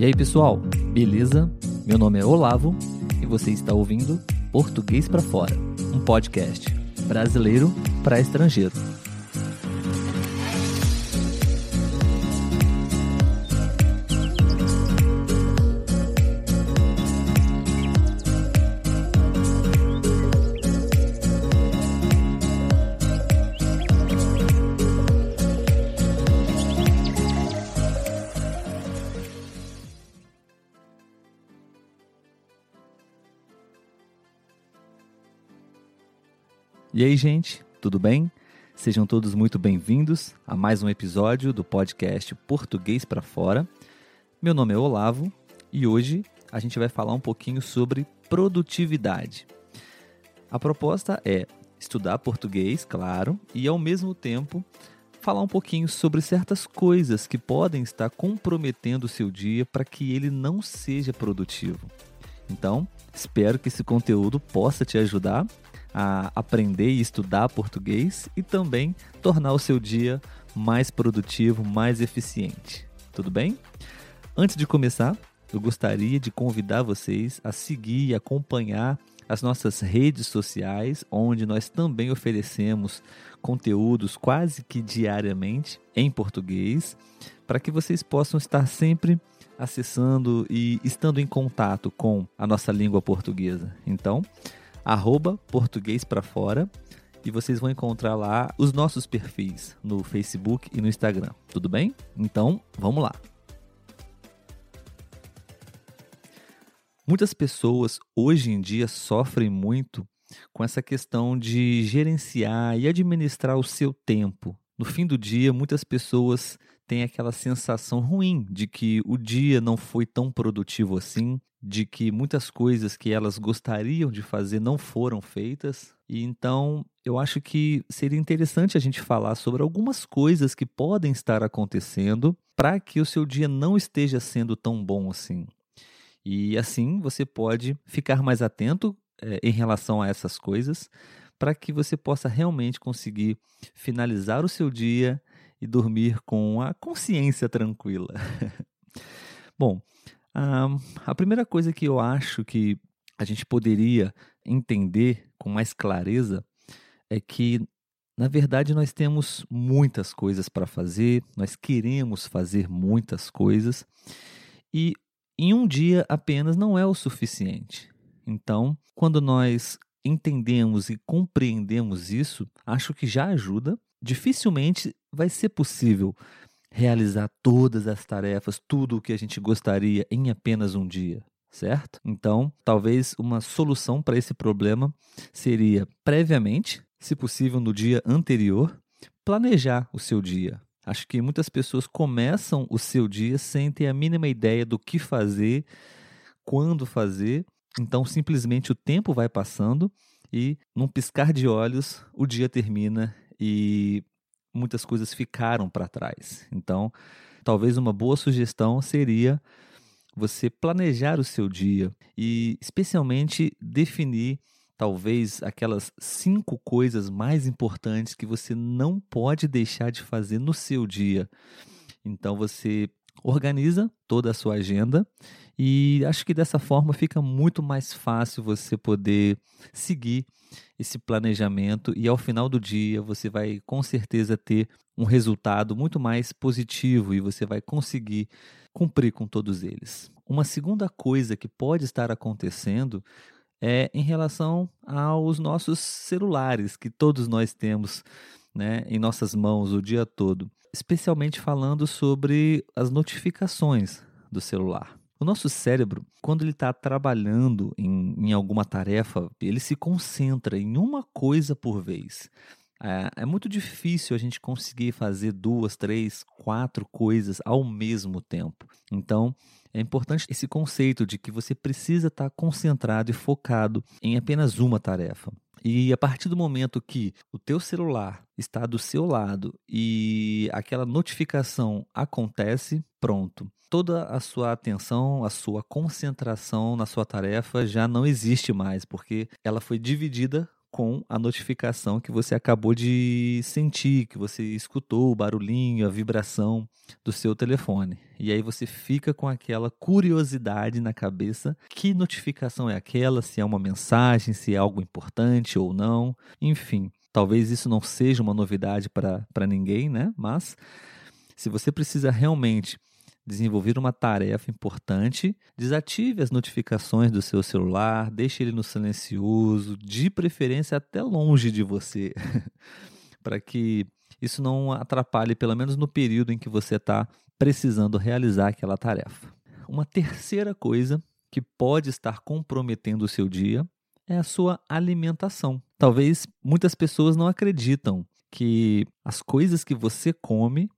E aí, pessoal? Beleza? Meu nome é Olavo e você está ouvindo Português para Fora, um podcast brasileiro para estrangeiro. E aí, gente, tudo bem? Sejam todos muito bem-vindos a mais um episódio do podcast Português para Fora. Meu nome é Olavo e hoje a gente vai falar um pouquinho sobre produtividade. A proposta é estudar português, claro, e ao mesmo tempo falar um pouquinho sobre certas coisas que podem estar comprometendo o seu dia para que ele não seja produtivo. Então, espero que esse conteúdo possa te ajudar a aprender e estudar português e também tornar o seu dia mais produtivo, mais eficiente. Tudo bem? Antes de começar, eu gostaria de convidar vocês a seguir e acompanhar as nossas redes sociais, onde nós também oferecemos conteúdos quase que diariamente em português, para que vocês possam estar sempre acessando e estando em contato com a nossa língua portuguesa. Então, arroba português para fora e vocês vão encontrar lá os nossos perfis no Facebook e no Instagram. Tudo bem? Então, vamos lá. Muitas pessoas hoje em dia sofrem muito com essa questão de gerenciar e administrar o seu tempo. No fim do dia, muitas pessoas têm aquela sensação ruim de que o dia não foi tão produtivo assim, de que muitas coisas que elas gostariam de fazer não foram feitas. E então eu acho que seria interessante a gente falar sobre algumas coisas que podem estar acontecendo para que o seu dia não esteja sendo tão bom assim. E assim você pode ficar mais atento é, em relação a essas coisas para que você possa realmente conseguir finalizar o seu dia e dormir com a consciência tranquila. Bom, a primeira coisa que eu acho que a gente poderia entender com mais clareza é que, na verdade, nós temos muitas coisas para fazer, nós queremos fazer muitas coisas e em um dia apenas não é o suficiente. Então, quando nós entendemos e compreendemos isso, acho que já ajuda. Dificilmente vai ser possível realizar todas as tarefas, tudo o que a gente gostaria em apenas um dia, certo? Então, talvez uma solução para esse problema seria previamente, se possível no dia anterior, planejar o seu dia. Acho que muitas pessoas começam o seu dia sem ter a mínima ideia do que fazer, quando fazer, então simplesmente o tempo vai passando e num piscar de olhos o dia termina e muitas coisas ficaram para trás. Então, talvez uma boa sugestão seria você planejar o seu dia e, especialmente, definir talvez aquelas cinco coisas mais importantes que você não pode deixar de fazer no seu dia. Então, você organiza toda a sua agenda e acho que dessa forma fica muito mais fácil você poder seguir esse planejamento e ao final do dia você vai com certeza ter um resultado muito mais positivo e você vai conseguir cumprir com todos eles. Uma segunda coisa que pode estar acontecendo é em relação aos nossos celulares que todos nós temos né, em nossas mãos o dia todo, especialmente falando sobre as notificações do celular. O nosso cérebro, quando ele está trabalhando em, em alguma tarefa, ele se concentra em uma coisa por vez. É, é, muito difícil a gente conseguir fazer duas, três, quatro coisas ao mesmo tempo. Então, é importante esse conceito de que você precisa estar tá concentrado e focado em apenas uma tarefa. E a partir do momento que o teu celular está do seu lado e aquela notificação acontece, pronto. Toda a sua atenção, a sua concentração na sua tarefa já não existe mais, porque ela foi dividida com a notificação que você acabou de sentir, que você escutou o barulhinho, a vibração do seu telefone. E aí você fica com aquela curiosidade na cabeça: que notificação é aquela? Se é uma mensagem, se é algo importante ou não. Enfim, talvez isso não seja uma novidade para ninguém, né? Mas se você precisa realmente desenvolver uma tarefa importante, desative as notificações do seu celular, deixe ele no silencioso, de preferência até longe de você, para que isso não atrapalhe, pelo menos no período em que você está precisando realizar aquela tarefa. Uma terceira coisa que pode estar comprometendo o seu dia é a sua alimentação. Talvez muitas pessoas não acreditam que as coisas que você come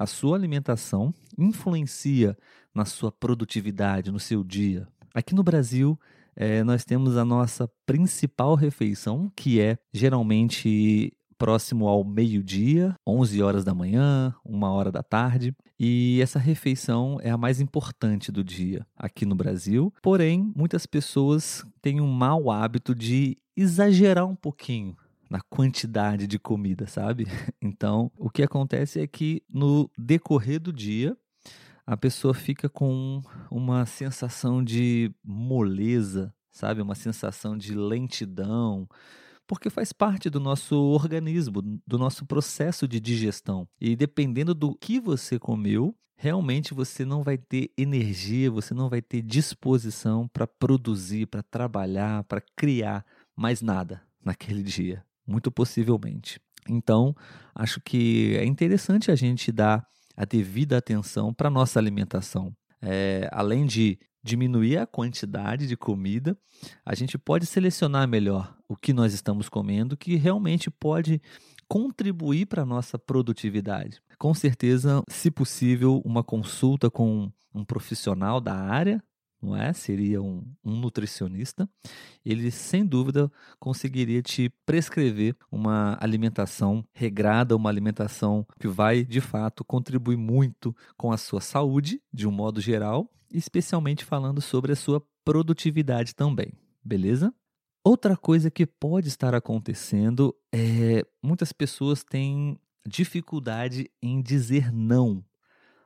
a sua alimentação influencia na sua produtividade, no seu dia. Aqui no Brasil, é, nós temos a nossa principal refeição, que é geralmente próximo ao meio-dia, 11 horas da manhã, uma hora da tarde. E essa refeição é a mais importante do dia aqui no Brasil. Porém, muitas pessoas têm um mau hábito de exagerar um pouquinho na quantidade de comida, sabe? Então, o que acontece é que no decorrer do dia, a pessoa fica com uma sensação de moleza, sabe? Uma sensação de lentidão, porque faz parte do nosso organismo, do nosso processo de digestão. E dependendo do que você comeu, realmente você não vai ter energia, você não vai ter disposição para produzir, para trabalhar, para criar mais nada naquele dia muito possivelmente. Então, acho que é interessante a gente dar a devida atenção para a nossa alimentação. É, além de diminuir a quantidade de comida, a gente pode selecionar melhor o que nós estamos comendo, que realmente pode contribuir para a nossa produtividade. Com certeza, se possível, uma consulta com um profissional da área não é? Seria um, um, nutricionista. Ele, sem dúvida, conseguiria te prescrever uma alimentação regrada, uma alimentação que vai, de fato, contribuir muito com a sua saúde, de um modo geral, especialmente falando sobre a sua produtividade também, beleza? Outra coisa que pode estar acontecendo é muitas pessoas têm dificuldade em dizer não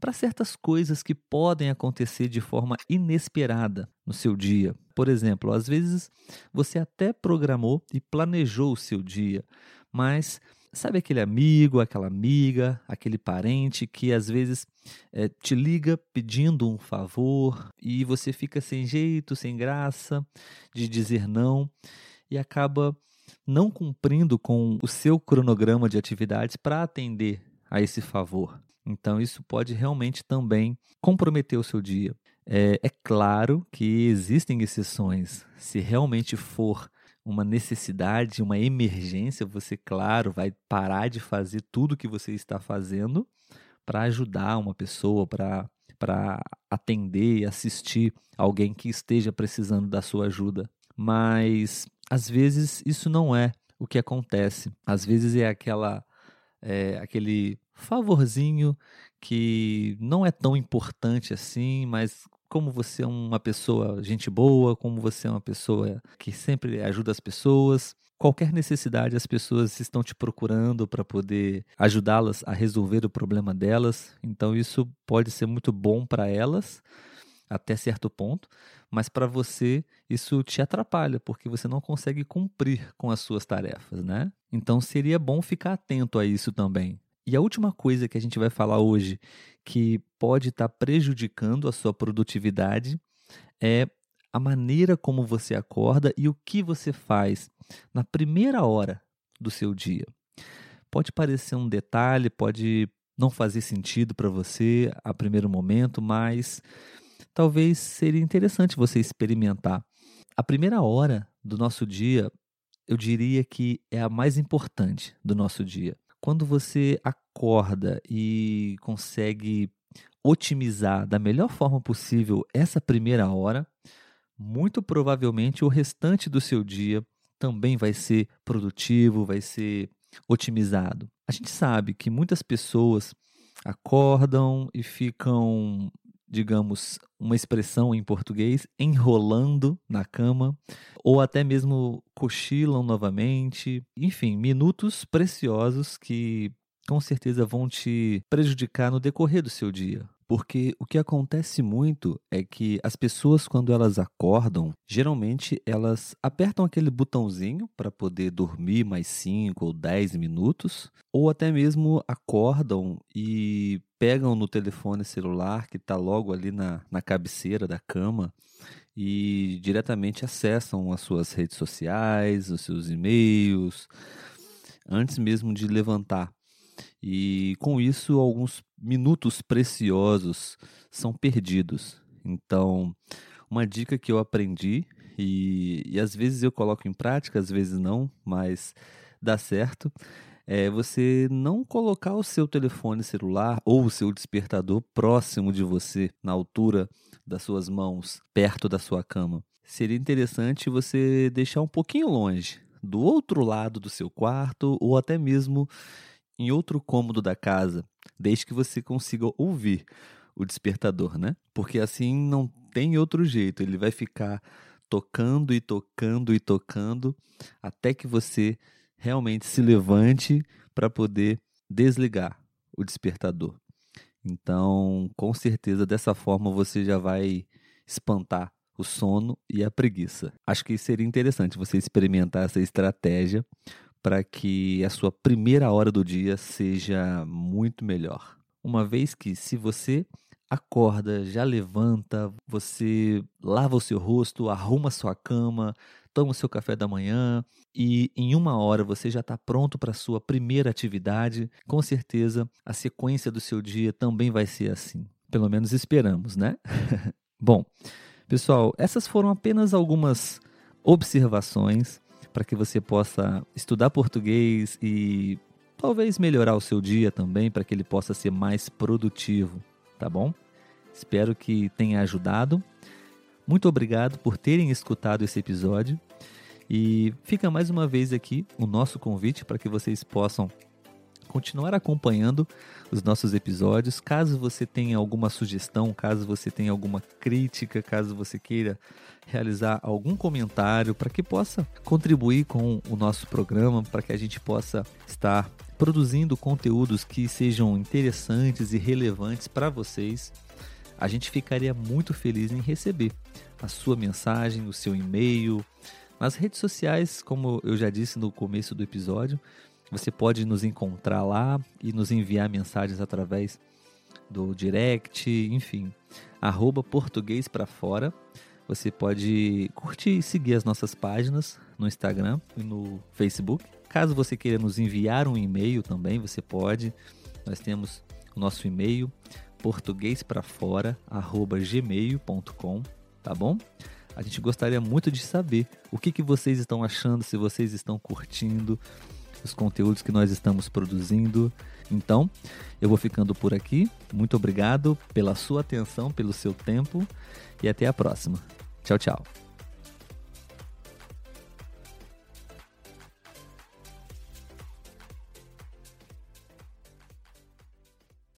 para certas coisas que podem acontecer de forma inesperada no seu dia. Por exemplo, às vezes você até programou e planejou o seu dia, mas sabe aquele amigo, aquela amiga, aquele parente que às vezes é, te liga pedindo um favor e você fica sem jeito, sem graça de dizer não e acaba não cumprindo com o seu cronograma de atividades para atender a esse favor. Então, isso pode realmente também comprometer o seu dia. É, é claro que existem exceções. Se realmente for uma necessidade, uma emergência, você, claro, vai parar de fazer tudo que você está fazendo para ajudar uma pessoa, para para atender e assistir alguém que esteja precisando da sua ajuda. Mas às vezes isso não é o que acontece. Às vezes é aquela é, aquele favorzinho que não é tão importante assim, mas como você é uma pessoa gente boa, como você é uma pessoa que sempre ajuda as pessoas, qualquer necessidade as pessoas estão te procurando para poder ajudá-las a resolver o problema delas. Então isso pode ser muito bom para elas até certo ponto, mas para você isso te atrapalha porque você não consegue cumprir com as suas tarefas, né? Então seria bom ficar atento a isso também. E a última coisa que a gente vai falar hoje que pode estar tá prejudicando a sua produtividade é a maneira como você acorda e o que você faz na primeira hora do seu dia. Pode parecer um detalhe, pode não fazer sentido para você a primeiro momento, mas talvez seria interessante você experimentar. A primeira hora do nosso dia, eu diria que é a mais importante do nosso dia. Quando você acorda e consegue otimizar da melhor forma possível essa primeira hora, muito provavelmente o restante do seu dia também vai ser produtivo, vai ser otimizado. A gente sabe que muitas pessoas acordam e ficam digamos, uma expressão em português, enrolando na cama, ou até mesmo cochilam novamente. Enfim, minutos preciosos que com certeza vão te prejudicar no decorrer do seu dia. Porque o que acontece muito é que as pessoas, quando elas acordam, geralmente elas apertam aquele botãozinho para poder dormir mais 5 ou 10 minutos, ou até mesmo acordam e pegam no telefone celular que está logo ali na, na cabeceira da cama e diretamente acessam as suas redes sociais, os seus e-mails, antes mesmo de levantar. E com isso, alguns minutos preciosos são perdidos. Então, uma dica que eu aprendi, e, e às vezes eu coloco em prática, às vezes não, mas dá certo, é você não colocar o seu telefone celular ou o seu despertador próximo de você, na altura das suas mãos, perto da sua cama. Seria interessante você deixar um pouquinho longe, do outro lado do seu quarto ou até mesmo em outro cômodo da casa, desde que você consiga ouvir o despertador, né? Porque assim não tem outro jeito, ele vai ficar tocando e tocando e tocando até que você realmente se levante para poder desligar o despertador. Então, com certeza dessa forma você já vai espantar o sono e a preguiça. Acho que seria interessante você experimentar essa estratégia para que a sua primeira hora do dia seja muito melhor. Uma vez que, se você acorda, já levanta, você lava o seu rosto, arruma sua cama, toma o seu café da manhã e em uma hora você já está pronto para a sua primeira atividade, com certeza a sequência do seu dia também vai ser assim. Pelo menos esperamos, né? Bom, pessoal, essas foram apenas algumas observações para que você possa estudar português e talvez melhorar o seu dia também para que ele possa ser mais produtivo, tá bom? Espero que tenha ajudado. Muito obrigado por terem escutado esse episódio e fica mais uma vez aqui o nosso convite para que vocês possam continuar acompanhando os nossos episódios. Caso você tenha alguma sugestão, caso você tenha alguma crítica, caso você queira realizar algum comentário para que possa contribuir com o nosso programa, para que a gente possa estar produzindo conteúdos que sejam interessantes e relevantes para vocês, a gente ficaria muito feliz em receber a sua mensagem, o seu e-mail. Nas redes sociais, como eu já disse no começo do episódio, você pode nos encontrar lá e nos enviar mensagens através do direct, enfim, arroba português para fora. Você pode curtir e seguir as nossas páginas no Instagram e no Facebook. Caso você queira nos enviar um e-mail também, você pode. Nós temos o nosso e-mail portuguesprafora@gmail.com, tá bom? A gente gostaria muito de saber o que, que vocês estão achando, se vocês estão curtindo, os conteúdos que nós estamos produzindo. Então, eu vou ficando por aqui. Muito obrigado pela sua atenção, pelo seu tempo e até a próxima. Tchau, tchau.